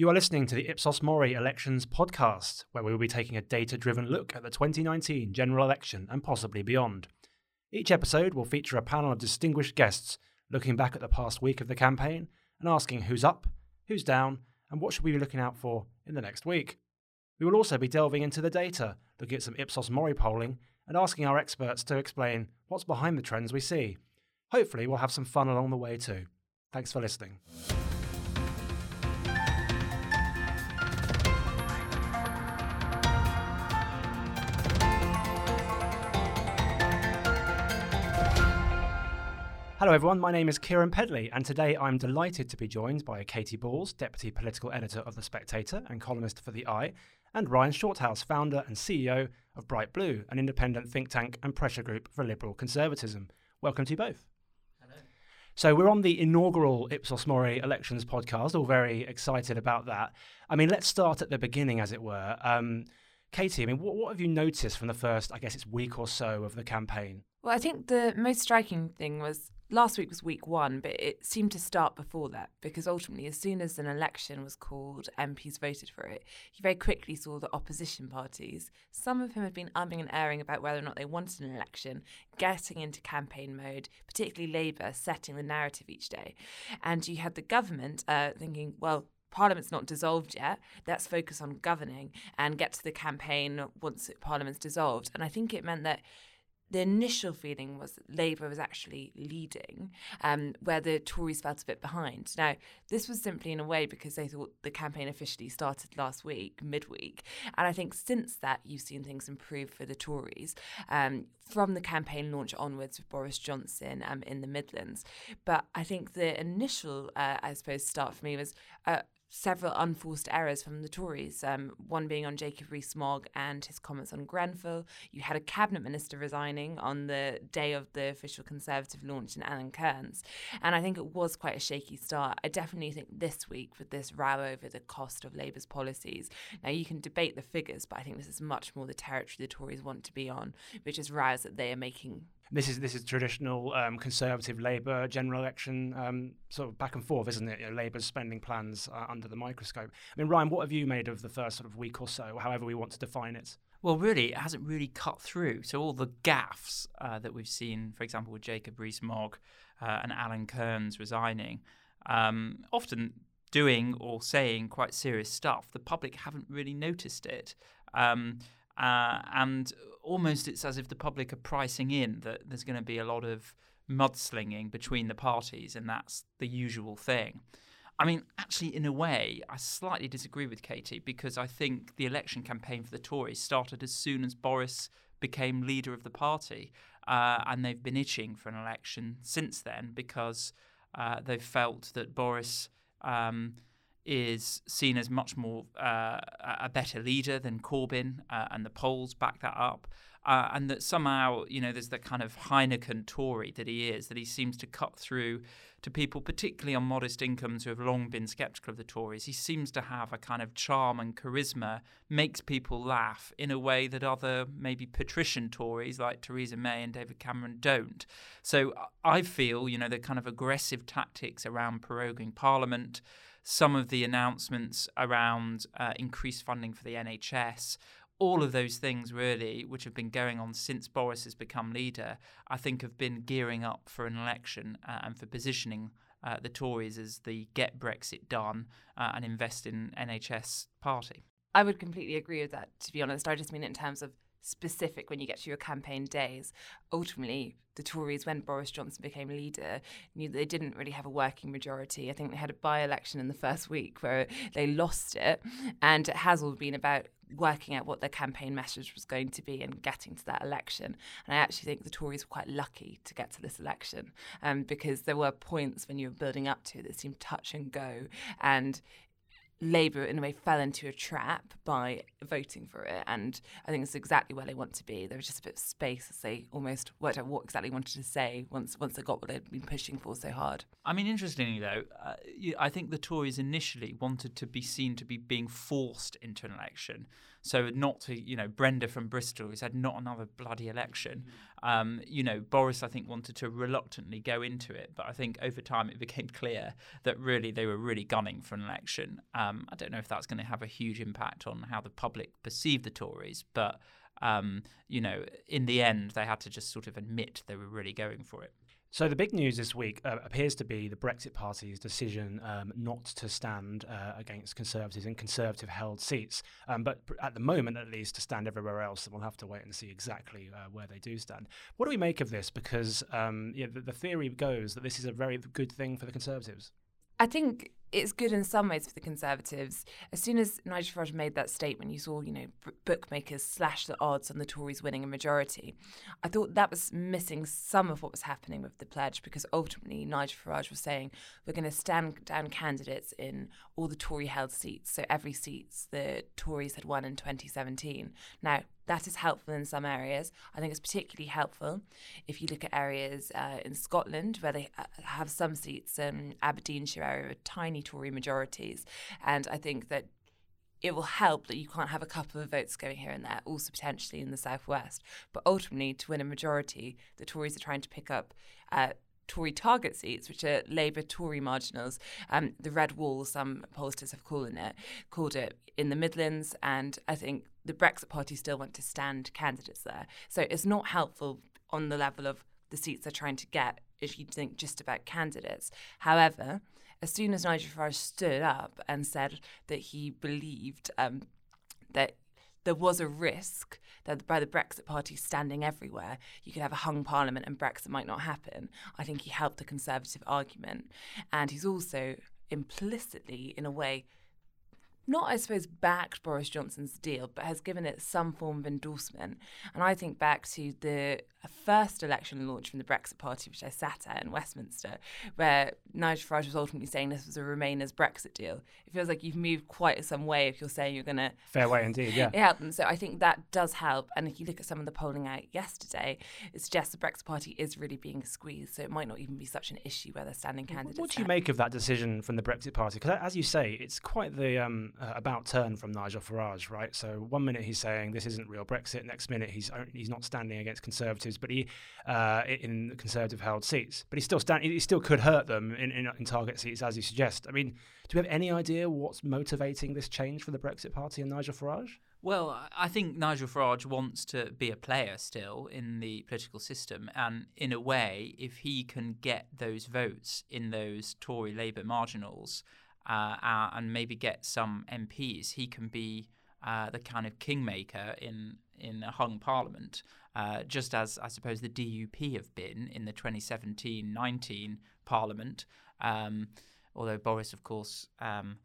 You are listening to the Ipsos Mori Elections podcast, where we will be taking a data driven look at the 2019 general election and possibly beyond. Each episode will feature a panel of distinguished guests looking back at the past week of the campaign and asking who's up, who's down, and what should we be looking out for in the next week. We will also be delving into the data, looking at some Ipsos Mori polling, and asking our experts to explain what's behind the trends we see. Hopefully, we'll have some fun along the way too. Thanks for listening. Hello, everyone. My name is Kieran Pedley, and today I'm delighted to be joined by Katy Balls, Deputy Political Editor of The Spectator and columnist for The i, and Ryan Shorthouse, founder and CEO of Bright Blue, an independent think tank and pressure group for liberal conservatism. Welcome to you both. Hello. So, we're on the inaugural Ipsos Mori elections podcast, all very excited about that. I mean, let's start at the beginning, as it were. Um, Katy, I mean, what, what have you noticed from the first, I guess it's week or so of the campaign? Well, I think the most striking thing was last week was week one, but it seemed to start before that because ultimately, as soon as an election was called, MPs voted for it. You very quickly saw the opposition parties, some of whom had been umming and erring about whether or not they wanted an election, getting into campaign mode, particularly Labour setting the narrative each day. And you had the government uh, thinking, well, Parliament's not dissolved yet. Let's focus on governing and get to the campaign once Parliament's dissolved. And I think it meant that the initial feeling was that Labour was actually leading, um, where the Tories felt a bit behind. Now, this was simply in a way because they thought the campaign officially started last week, midweek. And I think since that, you've seen things improve for the Tories um, from the campaign launch onwards with Boris Johnson um, in the Midlands. But I think the initial, uh, I suppose, start for me was. Uh, several unforced errors from the Tories, um, one being on Jacob Rees-Mogg and his comments on Grenfell. You had a cabinet minister resigning on the day of the official Conservative launch in Alun Cairns. And I think it was quite a shaky start. I definitely think this week, with this row over the cost of Labour's policies, now you can debate the figures, but I think this is much more the territory the Tories want to be on, which is rows that they are making this is this is traditional um, conservative Labour general election um, sort of back and forth, isn't it? You know, Labour's spending plans uh, under the microscope. I mean, Ryan, what have you made of the first sort of week or so, however we want to define it? Well, really, it hasn't really cut through. So all the gaffs uh, that we've seen, for example, with Jacob Rees-Mogg uh, and Alun Cairns resigning, um, often doing or saying quite serious stuff, the public haven't really noticed it. Um, uh, and almost it's as if the public are pricing in that there's going to be a lot of mudslinging between the parties, and that's the usual thing. I mean, actually, in a way, I slightly disagree with Katy because I think the election campaign for the Tories started as soon as Boris became leader of the party. Uh, and they've been itching for an election since then because uh, they've felt that Boris um, is seen as much more uh, a better leader than Corbyn, uh, and the polls back that up. Uh, and that somehow, you know, there's that kind of Heineken Tory that he is, that he seems to cut through to people, particularly on modest incomes who have long been sceptical of the Tories. He seems to have a kind of charm and charisma, makes people laugh in a way that other maybe patrician Tories like Theresa May and David Cameron don't. So I feel, you know, the kind of aggressive tactics around proroguing Parliament some of the announcements around uh, increased funding for the NHS, all of those things really, which have been going on since Boris has become leader, I think have been gearing up for an election uh, and for positioning uh, the Tories as the get Brexit done uh, and invest in NHS party. I would completely agree with that, to be honest. I just mean in terms of specific when you get to your campaign days. Ultimately, the Tories, when Boris Johnson became leader, knew they didn't really have a working majority. I think they had a by election in the first week where they lost it. And it has all been about working out what their campaign message was going to be and getting to that election. And I actually think the Tories were quite lucky to get to this election um, because there were points when you were building up to it that seemed touch and go. And Labour, in a way, fell into a trap by voting for it. And I think it's exactly where they want to be. There was just a bit of space as they almost worked out what exactly wanted to say once once they got what they'd been pushing for so hard. I mean, interestingly, though, uh, I think the Tories initially wanted to be seen to be being forced into an election. So not to, you know, Brenda from Bristol who said not another bloody election. Um, you know, Boris I think wanted to reluctantly go into it, but I think over time it became clear that really they were really gunning for an election. Um, I don't know if that's going to have a huge impact on how the public perceive the Tories, but um, you know, in the end, they had to just sort of admit they were really going for it. So the big news this week uh, appears to be the Brexit Party's decision um, not to stand uh, against Conservatives in Conservative-held seats, um, but at the moment, at least, to stand everywhere else. And we'll have to wait and see exactly uh, where they do stand. What do we make of this? Because um, yeah, the, the theory goes that this is a very good thing for the Conservatives. I think it's good in some ways for the Conservatives. As soon as Nigel Farage made that statement, you saw, you know, b- bookmakers slash the odds on the Tories winning a majority. I thought that was missing some of what was happening with the pledge because ultimately Nigel Farage was saying we're going to stand down candidates in all the Tory held seats, so every seat the Tories had won in 2017. Now, that is helpful in some areas. I think it's particularly helpful if you look at areas uh, in Scotland where they uh, have some seats, in Aberdeenshire area, with tiny Tory majorities. And I think that it will help that you can't have a couple of votes going here and there, also potentially in the southwest. But ultimately, to win a majority, the Tories are trying to pick up. Uh, Tory target seats, which are Labour Tory marginals. Um, the red wall, some pollsters have called it, called it in the Midlands, and I think the Brexit Party still want to stand candidates there. So it's not helpful on the level of the seats they're trying to get if you think just about candidates. However, as soon as Nigel Farage stood up and said that he believed um, that there was a risk that by the Brexit Party standing everywhere, you could have a hung parliament and Brexit might not happen. I think he helped the Conservative argument. And he's also implicitly, in a way, not, I suppose, backed Boris Johnson's deal, but has given it some form of endorsement. And I think back to the first election launch from the Brexit Party, which I sat at in Westminster, where Nigel Farage was ultimately saying this was a Remainers Brexit deal. It feels like you've moved quite some way if you're saying you're going to. Fair way indeed, yeah. Yeah, so I think that does help. And if you look at some of the polling out yesterday, it suggests the Brexit Party is really being squeezed. So it might not even be such an issue where they're standing candidates. What do you make of that decision from the Brexit Party? Because as you say, it's quite the um, uh, about turn from Nigel Farage, right? So one minute he's saying this isn't real Brexit, next minute he's he's not standing against Conservatives, but he uh, in Conservative held seats, but he still stand he still could hurt them in, in, in target seats as you suggest. I mean, do we have any idea what's motivating this change for the Brexit Party and Nigel Farage? Well, I think Nigel Farage wants to be a player still in the political system. And in a way, if he can get those votes in those Tory Labour marginals, uh, and maybe get some MPs, he can be uh, the kind of kingmaker in in a hung parliament, uh, just as I suppose the DUP have been in the 2017-19 parliament. Um, although Boris, of course. Um,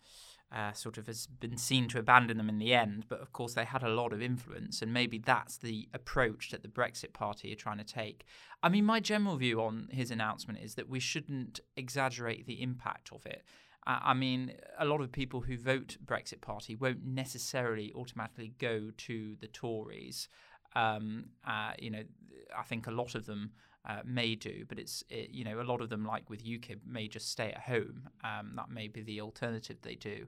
uh, sort of has been seen to abandon them in the end, but of course they had a lot of influence, and maybe that's the approach that the Brexit Party are trying to take. I mean, my general view on his announcement is that we shouldn't exaggerate the impact of it. I mean, a lot of people who vote Brexit Party won't necessarily automatically go to the Tories. Um, uh, you know, I think a lot of them uh, may do, but it's it, you know a lot of them, like with UKIP, may just stay at home. Um, that may be the alternative they do.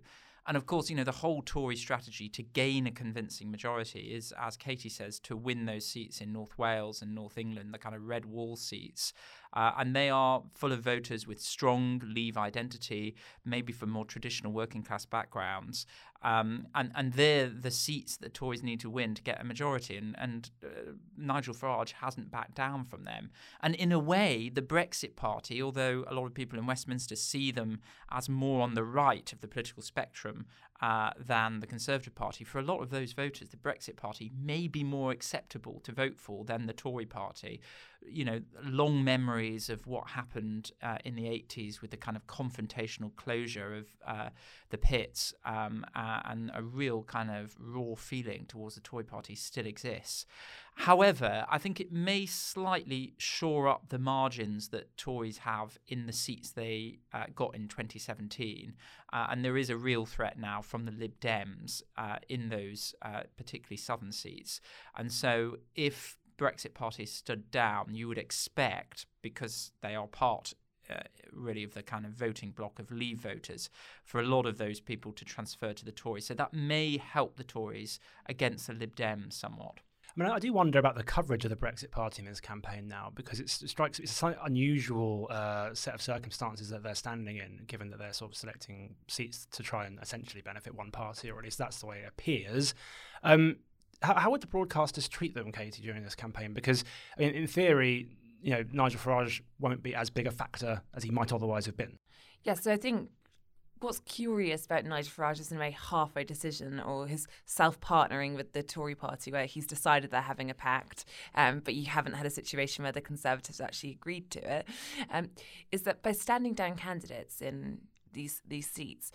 And of course, you know, the whole Tory strategy to gain a convincing majority is, as Katy says, to win those seats in North Wales and North England, the kind of red wall seats. Uh, and they are full of voters with strong Leave identity, maybe from more traditional working class backgrounds. Um, and, and they're the seats that Tories need to win to get a majority. And, and uh, Nigel Farage hasn't backed down from them. And in a way, the Brexit Party, although a lot of people in Westminster see them as more on the right of the political spectrum uh, than the Conservative Party, for a lot of those voters, the Brexit Party may be more acceptable to vote for than the Tory Party. You know, long memories of what happened uh, in the 80s with the kind of confrontational closure of uh, the pits um, uh, and a real kind of raw feeling towards the Tory Party still exists. However, I think it may slightly shore up the margins that Tories have in the seats they uh, got in 2017. Uh, and there is a real threat now from the Lib Dems uh, in those uh, particularly southern seats. And so if Brexit parties stood down, you would expect, because they are part uh, really of the kind of voting block of Leave voters for a lot of those people to transfer to the Tories. So that may help the Tories against the Lib Dems somewhat. I mean, I do wonder about the coverage of the Brexit Party in this campaign now because it strikes it's a unusual uh, set of circumstances that they're standing in, given that they're sort of selecting seats to try and essentially benefit one party, or at least that's the way it appears. Um, how, how, would the broadcasters treat them, Katy, during this campaign? Because I mean, in theory, you know, Nigel Farage won't be as big a factor as he might otherwise have been. Yes, yeah, so I think what's curious about Nigel Farage is in a way halfway decision or his self partnering with the Tory party where he's decided they're having a pact, um, but you haven't had a situation where the Conservatives actually agreed to it. Um, is that by standing down candidates in these these seats,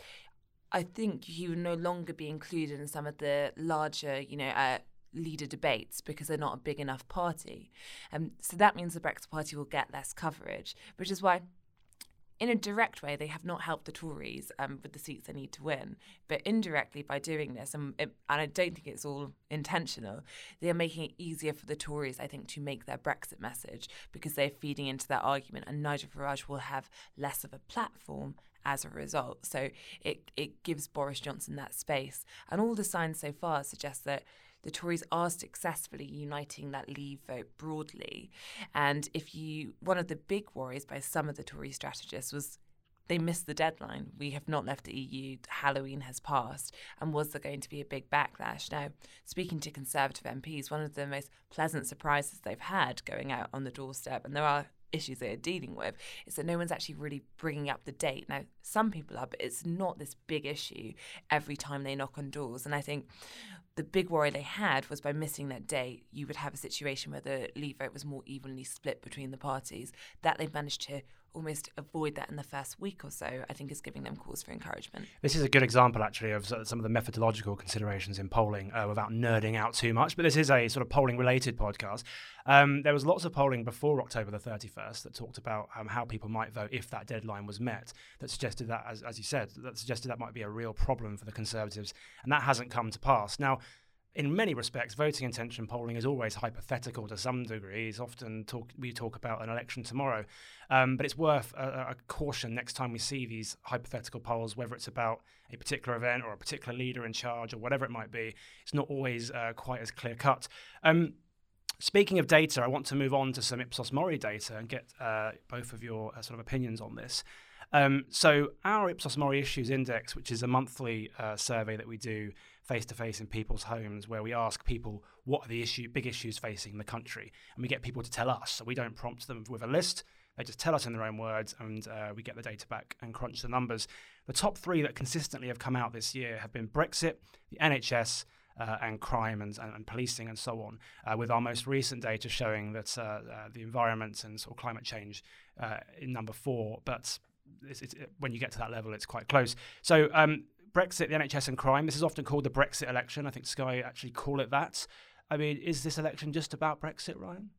I think he would no longer be included in some of the larger, you know, uh, leader debates because they're not a big enough party. Um, so that means the Brexit Party will get less coverage, which is why in a direct way, they have not helped the Tories um, with the seats they need to win. But indirectly, by doing this, and, and I don't think it's all intentional, they are making it easier for the Tories, I think, to make their Brexit message because they're feeding into that argument. And Nigel Farage will have less of a platform as a result. So it, it gives Boris Johnson that space. And all the signs so far suggest that the Tories are successfully uniting that Leave vote broadly. And if you, one of the big worries by some of the Tory strategists was they missed the deadline. We have not left the EU. Halloween has passed. And was there going to be a big backlash? Now, speaking to Conservative MPs, one of the most pleasant surprises they've had going out on the doorstep, and there are issues they're dealing with is that no one's actually really bringing up the date. Now, some people are, but it's not this big issue every time they knock on doors. And I think the big worry they had was by missing that date, you would have a situation where the Leave vote was more evenly split between the parties. That they've managed to almost avoid that in the first week or so, I think is giving them cause for encouragement. This is a good example, actually, of some of the methodological considerations in polling uh, without nerding out too much. But this is a sort of polling related podcast. Um, there was lots of polling before October the 31st that talked about um, how people might vote if that deadline was met, that suggested that, as, as you said, that suggested that might be a real problem for the Conservatives. And that hasn't come to pass. Now, in many respects, voting intention polling is always hypothetical to some degree. It's often talk, we talk about an election tomorrow, um, but it's worth a, a, caution next time we see these hypothetical polls, whether it's about a particular event or a particular leader in charge or whatever it might be. It's not always uh, quite as clear cut. Um, speaking of data, I want to move on to some Ipsos Mori data and get uh, both of your uh, sort of opinions on this. Um, so, our Ipsos Mori Issues Index, which is a monthly uh, survey that we do face to face in people's homes where we ask people what are the issue, big issues facing the country, and we get people to tell us. So we don't prompt them with a list; they just tell us in their own words, and uh, we get the data back and crunch the numbers. The top three that consistently have come out this year have been Brexit, the NHS. Uh, and crime and, and, and, policing and so on, uh, with our most recent data showing that uh, uh the environment and sort of climate change uh, in number four, but it's, it's, when you get to that level, it's quite close. So um, Brexit, the NHS, and crime. This is often called the Brexit election. I think Sky actually call it that. I mean, is this election just about Brexit, Ryan?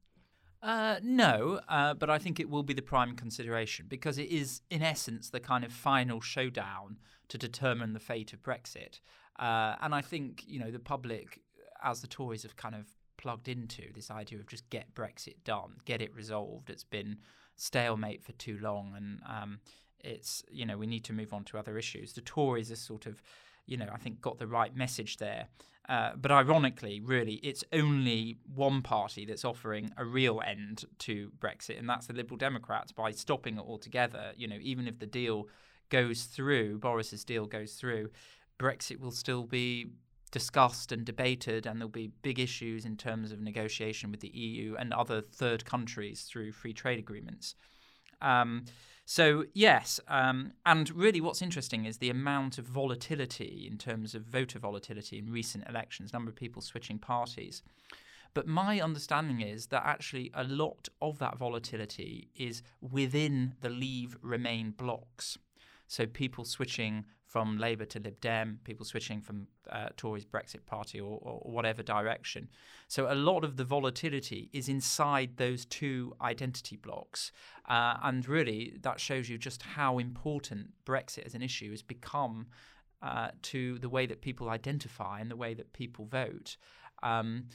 Uh, no, uh, but I think it will be the prime consideration because it is, in essence, the kind of final showdown to determine the fate of Brexit. Uh, and I think, you know, the public, as the Tories have kind of plugged into this idea of just get Brexit done, get it resolved. It's been stalemate for too long. And, um, it's you know we need to move on to other issues. The Tories are sort of you know I think got the right message there. Uh, but ironically, really, it's only one party that's offering a real end to Brexit, and that's the Liberal Democrats by stopping it altogether. You know, even if the deal goes through, Boris's deal goes through, Brexit will still be discussed and debated, and there'll be big issues in terms of negotiation with the EU and other third countries through free trade agreements. Um, so, yes, um, and really what's interesting is the amount of volatility in terms of voter volatility in recent elections, number of people switching parties. But my understanding is that actually a lot of that volatility is within the Leave Remain blocks. So people switching from Labour to Lib Dem, people switching from uh, Tories Brexit Party or, or, whatever direction. So a lot of the volatility is inside those two identity blocks. Uh, and really, that shows you just how important Brexit as an issue has become uh, to the way that people identify and the way that people vote. Um,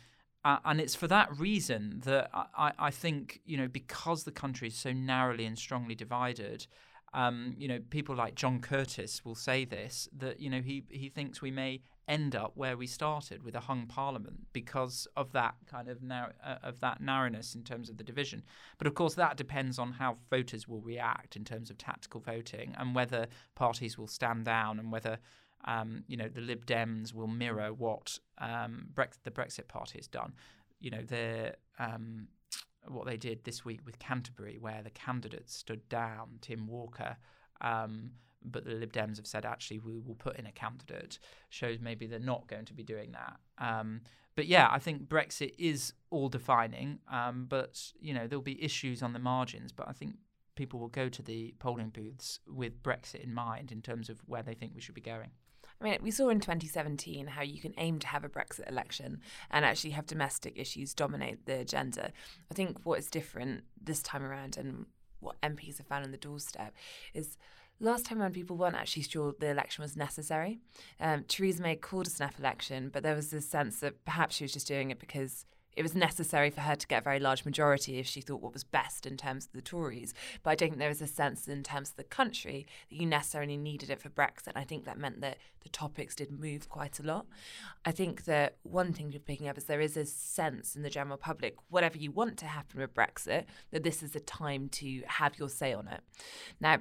Uh, and it's for that reason that I, I think, you know, because the country is so narrowly and strongly divided, um, you know, people like John Curtice will say this that you know he he thinks we may end up where we started with a hung parliament because of that kind of narrow, uh, of that narrowness in terms of the division. But of course, that depends on how voters will react in terms of tactical voting and whether parties will stand down and whether. Um, you know the Lib Dems will mirror what um, the Brexit Party has done. You know they're um, what they did this week with Canterbury, where the candidates stood down Tim Walker. Um, but the Lib Dems have said actually we will put in a candidate. Shows maybe they're not going to be doing that. Um, but yeah, I think Brexit is all defining. Um, but you know there'll be issues on the margins. But I think people will go to the polling booths with Brexit in mind in terms of where they think we should be going. I mean, we saw in 2017 how you can aim to have a Brexit election and actually have domestic issues dominate the agenda. I think what is different this time around and what MPs have found on the doorstep is last time around people weren't actually sure the election was necessary. Um, Theresa May called a snap election, but there was this sense that perhaps she was just doing it because it was necessary for her to get a very large majority if she thought what was best in terms of the Tories. But I don't think there was a sense in terms of the country that you necessarily needed it for Brexit. I think that meant that the topics did move quite a lot. I think that one thing you're picking up is there is a sense in the general public, whatever you want to happen with Brexit, that this is a time to have your say on it. Now,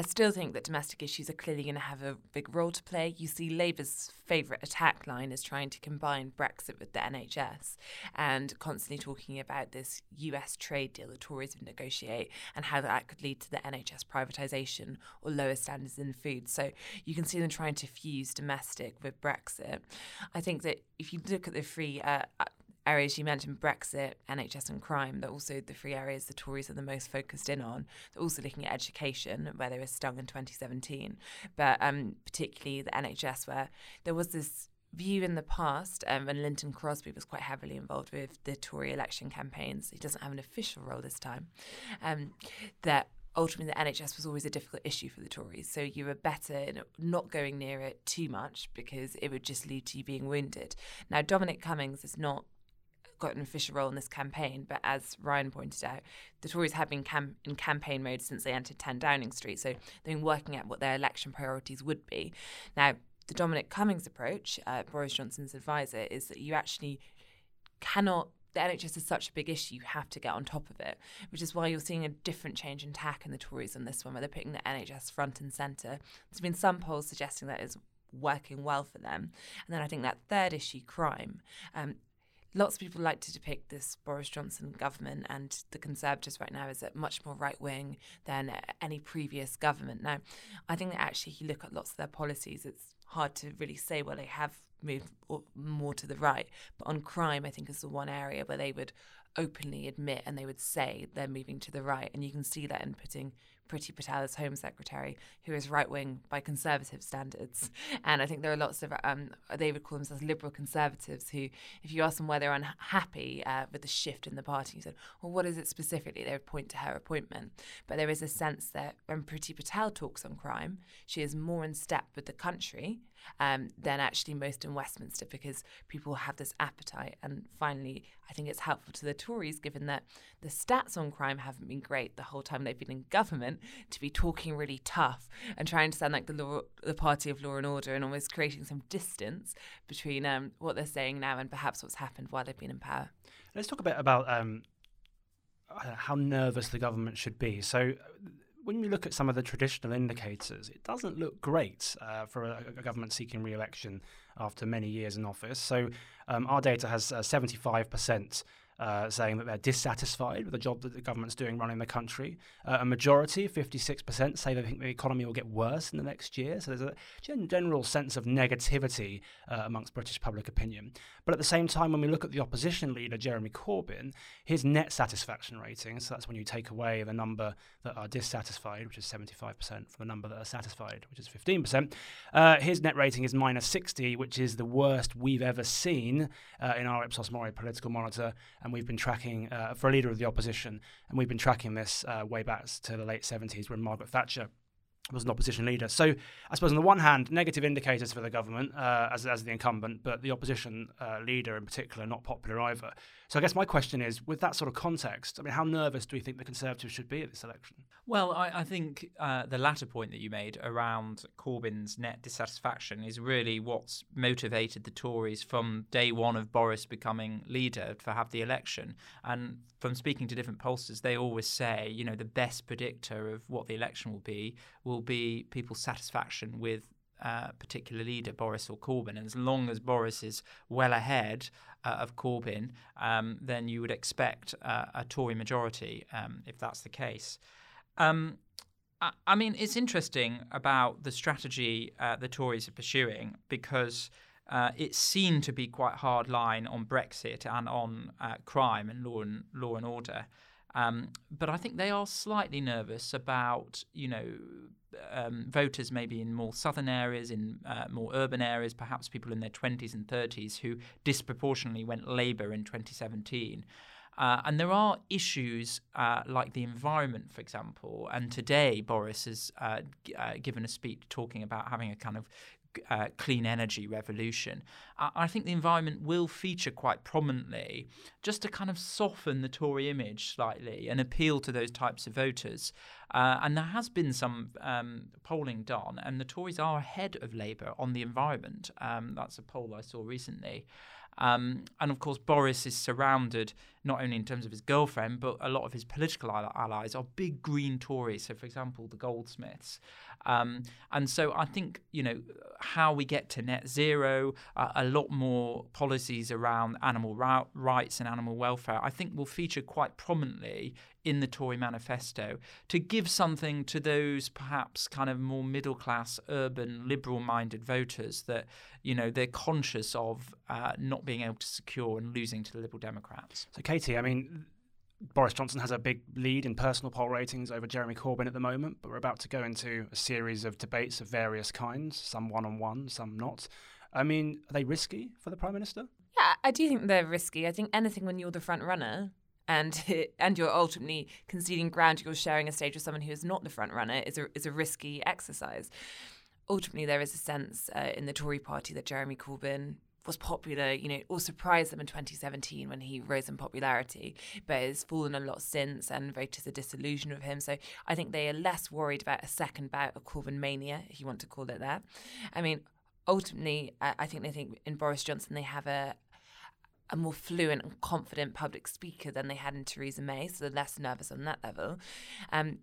I still think that domestic issues are clearly going to have a big role to play. You see, Labour's favourite attack line is trying to combine Brexit with the NHS and constantly talking about this US trade deal the Tories would negotiate and how that could lead to the NHS privatisation or lower standards in food. So you can see them trying to fuse domestic with Brexit. I think that if you look at the three uh, areas you mentioned Brexit, NHS, and crime. They're also the three areas the Tories are the most focused in on. They're also looking at education, where they were stung in 2017, but um, particularly the NHS, where there was this view in the past, um, and Lynton Crosby was quite heavily involved with the Tory election campaigns. He doesn't have an official role this time. Um, that ultimately the NHS was always a difficult issue for the Tories. So you were better not going near it too much because it would just lead to you being wounded. Now Dominic Cummings is not got an official role in this campaign, but as Ryan pointed out, the Tories have been cam- in campaign mode since they entered 10 Downing Street, so they've been working out what their election priorities would be. Now, the Dominic Cummings approach, uh, Boris Johnson's advisor, is that you actually cannot the NHS is such a big issue, you have to get on top of it, which is why you're seeing a different change in tack in the Tories on this one, where they're putting the NHS front and centre. There's been some polls suggesting that is working well for them. And then I think that third issue, crime, um, lots of people like to depict this Boris Johnson government and the Conservatives right now as a much more right wing than any previous government. Now, I think that actually, if you look at lots of their policies, it's hard to really say well they have moved more to the right. But on crime, I think is the one area where they would openly admit and they would say they're moving to the right, and you can see that in putting Priti Patel as Home Secretary, who is right wing by conservative standards. And I think there are lots of, um, they would call themselves liberal conservatives who, if you ask them why they're unhappy uh, with the shift in the party, you said, well, what is it specifically? They would point to her appointment. But there is a sense that when Priti Patel talks on crime, she is more in step with the country um, than actually most in Westminster because people have this appetite. And finally, I think it's helpful to the Tories, given that the stats on crime haven't been great the whole time they've been in government, to be talking really tough and trying to sound like the law, the party of law and order, and almost creating some distance between um, what they're saying now and perhaps what's happened while they've been in power. Let's talk a bit about um, how nervous the government should be. So when you look at some of the traditional indicators, it doesn't look great uh, for a, a, government seeking re election after many years in office. So, um, our data has uh, 75% uh, saying that they're dissatisfied with the job that the government's doing running the country. Uh, a majority, 56%, say they think the economy will get worse in the next year. So there's a gen- general sense of negativity uh, amongst British public opinion. But at the same time, when we look at the opposition leader, Jeremy Corbyn, his net satisfaction rating, so that's when you take away the number that are dissatisfied, which is 75%, from the number that are satisfied, which is 15%, uh, his net rating is minus 60, which is the worst we've ever seen uh, in our Ipsos Mori political monitor. And and we've been tracking uh, for a leader of the opposition, and we've been tracking this uh, way back to the late 70s when Margaret Thatcher was an opposition leader. So I suppose on the one hand, negative indicators for the government uh, as, as the incumbent, but the opposition uh, leader in particular not popular either. So I guess my question is, with that sort of context, I mean, how nervous do we think the Conservatives should be at this election? Well, I, I think uh, the latter point that you made around Corbyn's net dissatisfaction is really what's motivated the Tories from day one of Boris becoming leader to have the election. And from speaking to different pollsters, they always say, you know, the best predictor of what the election will be will be people's satisfaction with uh, particular leader, Boris or Corbyn. And as long as Boris is well ahead uh, of Corbyn, um, then you would expect uh, a Tory majority um, if that's the case. Um, I, mean, it's interesting about the strategy uh, the Tories are pursuing because. Uh, it seemed to be quite hard line on Brexit and on uh, crime and law and law and order. Um, but I think they are slightly nervous about, you know, um, voters maybe in more southern areas, in uh, more urban areas, perhaps people in their 20s and 30s who disproportionately went Labour in 2017. Uh, and there are issues uh, like the environment, for example. And today, Boris has uh, g- uh, given a speech talking about having a kind of uh, clean energy revolution. I think the environment will feature quite prominently just to kind of soften the Tory image slightly and appeal to those types of voters. Uh, and there has been some um, polling done, and the Tories are ahead of Labour on the environment. Um, that's a poll I saw recently. Um, and of course, Boris is surrounded not only in terms of his girlfriend, but a lot of his political allies are big green Tories. So, for example, the Goldsmiths. Um, and so I think, you know, how we get to net zero, uh, a lot more policies around animal ra- rights and animal welfare, I think will feature quite prominently in the Tory manifesto to give something to those perhaps kind of more middle class, urban, liberal minded voters that, you know, they're conscious of uh, not being able to secure and losing to the Liberal Democrats. So, Katy, I mean, Boris Johnson has a big lead in personal poll ratings over Jeremy Corbyn at the moment, but we're about to go into a series of debates of various kinds, some one on one, some not. I mean, are they risky for the Prime Minister? Yeah, I do think they're risky. I think anything when you're the front runner and and you're ultimately conceding ground, you're sharing a stage with someone who is not the front runner is a is a risky exercise. Ultimately, there is a sense uh, in the Tory party that Jeremy Corbyn was popular, you know, or surprised them in 2017 when he rose in popularity, but has fallen a lot since and voters are disillusioned with him. So I think they are less worried about a second bout of Corbyn mania, if you want to call it that. I mean, ultimately, I think they think in Boris Johnson they have a a more fluent and confident public speaker than they had in Theresa May, so they're less nervous on that level. Um,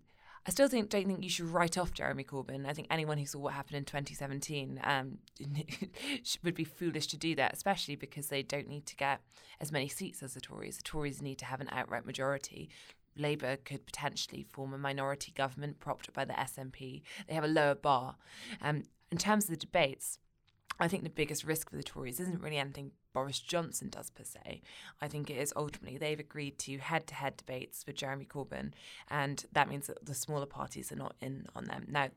I still think, don't think you should write off Jeremy Corbyn. I think anyone who saw what happened in 2017 um, would be foolish to do that, especially because they don't need to get as many seats as the Tories. The Tories need to have an outright majority. Labour could potentially form a minority government propped up by the SNP. They have a lower bar. Um, in terms of the debates, I think the biggest risk for the Tories isn't really anything Boris Johnson does per se. I think it is ultimately they've agreed to head to head debates with Jeremy Corbyn, and that means that the smaller parties are not in on them. Now,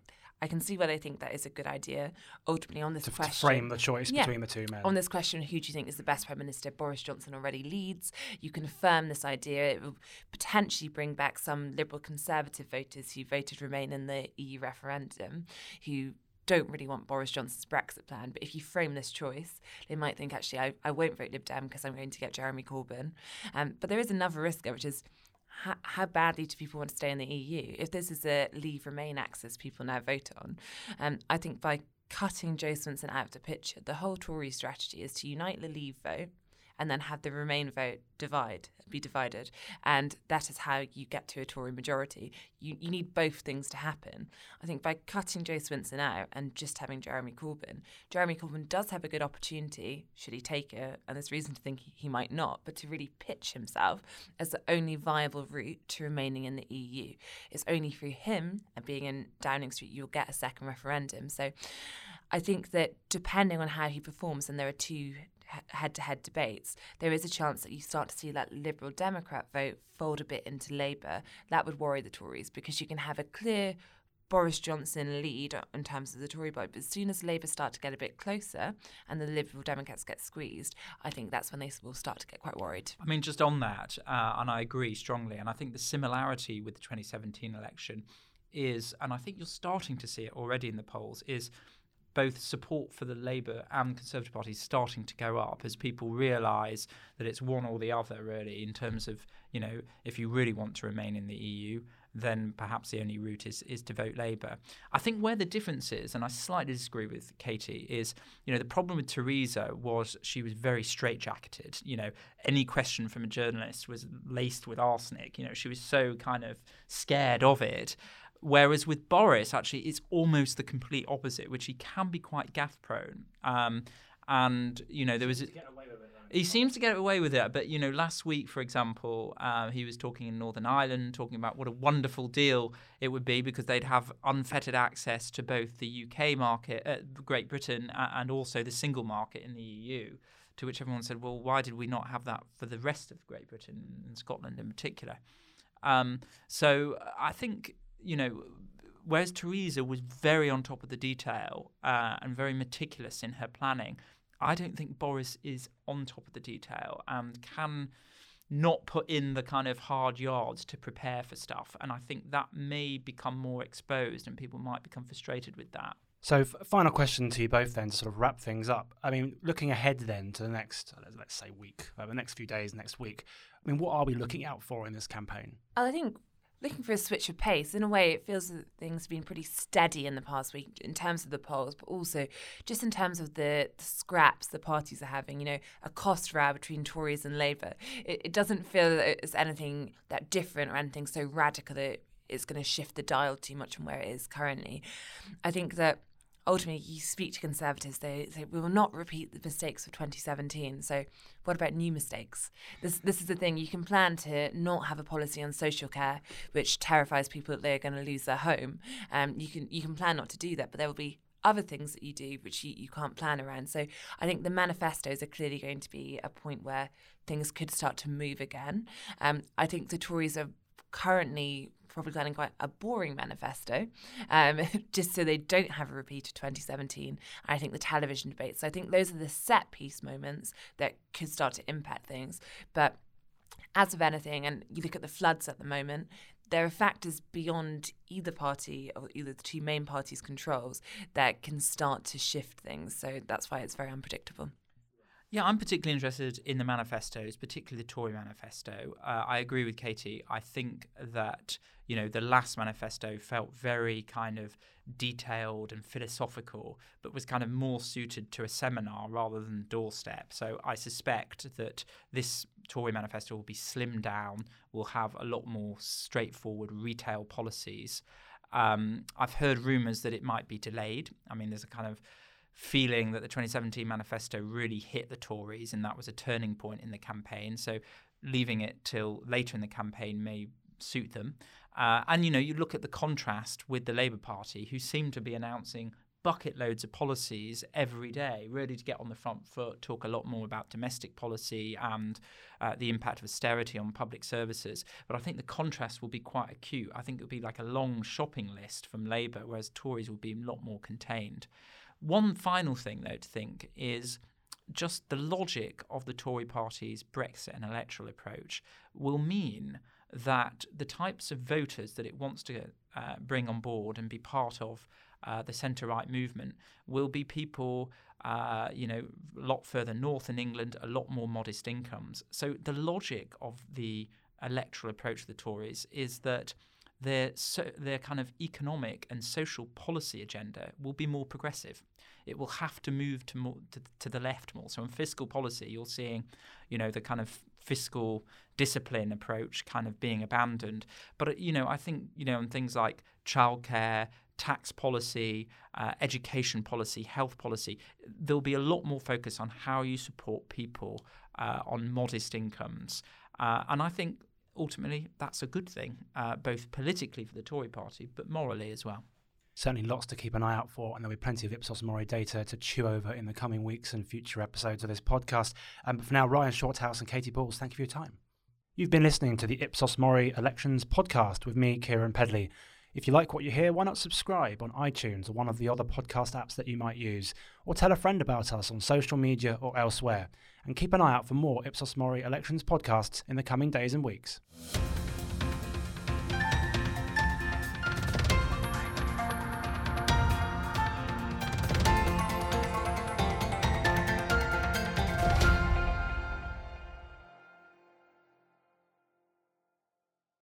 I can see why they think that is a good idea. Ultimately, on this to, question, to frame the choice yeah, between the two men. On this question, who do you think is the best prime minister? Boris Johnson already leads. You confirm this idea. It will potentially bring back some liberal conservative voters who voted Remain in the EU referendum, who don't really want Boris Johnson's Brexit plan. But if you frame this choice, they might think, actually, I, I won't vote Lib Dem because I'm going to get Jeremy Corbyn. Um, but there is another risk which is how, how, badly do people want to stay in the EU? If this is a Leave Remain axis people now vote on, um, I think by cutting Jo Swinson out of the picture, the whole Tory strategy is to unite the Leave vote and then have the Remain vote divide, be divided. And that is how you get to a Tory majority. You, you need both things to happen. I think by cutting Jo Swinson out and just having Jeremy Corbyn, Jeremy Corbyn does have a good opportunity, should he take it, and there's reason to think he might not, but to really pitch himself as the only viable route to remaining in the EU. It's only through him and being in Downing Street you'll get a second referendum. So I think that depending on how he performs, and there are two head to head debates, there is a chance that you start to see that Liberal Democrat vote fold a bit into Labour. That would worry the Tories because you can have a clear Boris Johnson lead in terms of the Tory vote. But as soon as Labour start to get a bit closer and the Liberal Democrats get squeezed, I think that's when they will start to get quite worried. I mean, just on that, uh, and I agree strongly, and I think the similarity with the 2017 election is, and I think you're starting to see it already in the polls, is both support for the Labour and Conservative parties starting to go up as people realise that it's one or the other, really, in terms of, you know, if you really want to remain in the EU, then perhaps the only route is, is to vote Labour. I think where the difference is, and I slightly disagree with Katy, is, you know, the problem with Theresa was she was very straitjacketed. You know, any question from a journalist was laced with arsenic. You know, she was so kind of scared of it. Whereas with Boris, actually, it's almost the complete opposite, which he can be quite gaff prone. Um, and you know, there was. A, he seems to get away with it, but you know, last week, for example, uh, he was talking in Northern Ireland, talking about what a wonderful deal it would be because they'd have unfettered access to both the UK market, uh, Great Britain, uh, and also the single market in the EU. To which everyone said, "Well, why did we not have that for the rest of Great Britain and Scotland in particular?" Um, so I think you know, whereas Theresa was very on top of the detail uh, and very meticulous in her planning, I don't think Boris is on top of the detail and can not put in the kind of hard yards to prepare for stuff. And I think that may become more exposed and people might become frustrated with that. So, f- final question to you both then to sort of wrap things up. I mean, looking ahead then to the next, let's say, week, uh, the next few days, next week, I mean, what are we looking out for in this campaign? I think looking for a switch of pace. In a way, it feels that things have been pretty steady in the past week in terms of the polls, but also just in terms of the, the scraps the parties are having. You know, a cost row between Tories and Labour. It, it doesn't feel that it's anything that different or anything so radical that it's going to shift the dial too much from where it is currently. I think that ultimately you speak to conservatives they say we will not repeat the mistakes of 2017 so what about new mistakes? This this is the thing you can plan to not have a policy on social care which terrifies people that they're going to lose their home. Um, you can you can plan not to do that but there will be other things that you do which you, you can't plan around. So i think the manifestos are clearly going to be a point where things could start to move again. Um, i think the tories are currently probably planning quite a boring manifesto, um, just so they don't have a repeat of 2017. I think the television debates. So I think those are the set piece moments that could start to impact things. But as of anything, and you look at the floods at the moment, there are factors beyond either party or either the two main parties' controls that can start to shift things. So that's why it's very unpredictable. Yeah, I'm particularly interested in the manifestos, particularly the Tory manifesto. Uh, I agree with Katy. I think that you know the last manifesto felt very kind of detailed and philosophical, but was kind of more suited to a seminar rather than doorstep. So I suspect that this Tory manifesto will be slimmed down. Will have a lot more straightforward retail policies. Um, I've heard rumours that it might be delayed. I mean, there's a kind of feeling that the 2017 manifesto really hit the Tories and that was a turning point in the campaign. So leaving it till later in the campaign may suit them. Uh, and you know, you look at the contrast with the Labour Party, who seem to be announcing bucket loads of policies every day, really to get on the front foot, talk a lot more about domestic policy and uh, the impact of austerity on public services. But I think the contrast will be quite acute. I think it will be like a long shopping list from Labour, whereas Tories will be a lot more contained. One final thing, though, to think is just the logic of the Tory party's Brexit and electoral approach will mean that the types of voters that it wants to uh, bring on board and be part of uh, the centre right movement will be people, uh, you know, a lot further north in England, a lot more modest incomes. So the logic of the electoral approach of the Tories is that their so, their kind of economic and social policy agenda will be more progressive. It will have to move to more to, to the left more. So in fiscal policy, you're seeing, you know, the kind of fiscal discipline approach kind of being abandoned. But uh, you know, I think you know, on things like childcare, tax policy, uh, education policy, health policy, there'll be a lot more focus on how you support people uh, on modest incomes. Uh, and I think ultimately that's a good thing, uh, both politically for the Tory party, but morally as well. Certainly lots to keep an eye out for, and there'll be plenty of Ipsos Mori data to chew over in the coming weeks and future episodes of this podcast. Um, but for now, Ryan Shorthouse and Katy Balls, thank you for your time. You've been listening to the Ipsos Mori Elections podcast with me, Kieran Pedley. If you like what you hear, why not subscribe on iTunes or one of the other podcast apps that you might use, or tell a friend about us on social media or elsewhere, and keep an eye out for more Ipsos Mori Elections podcasts in the coming days and weeks.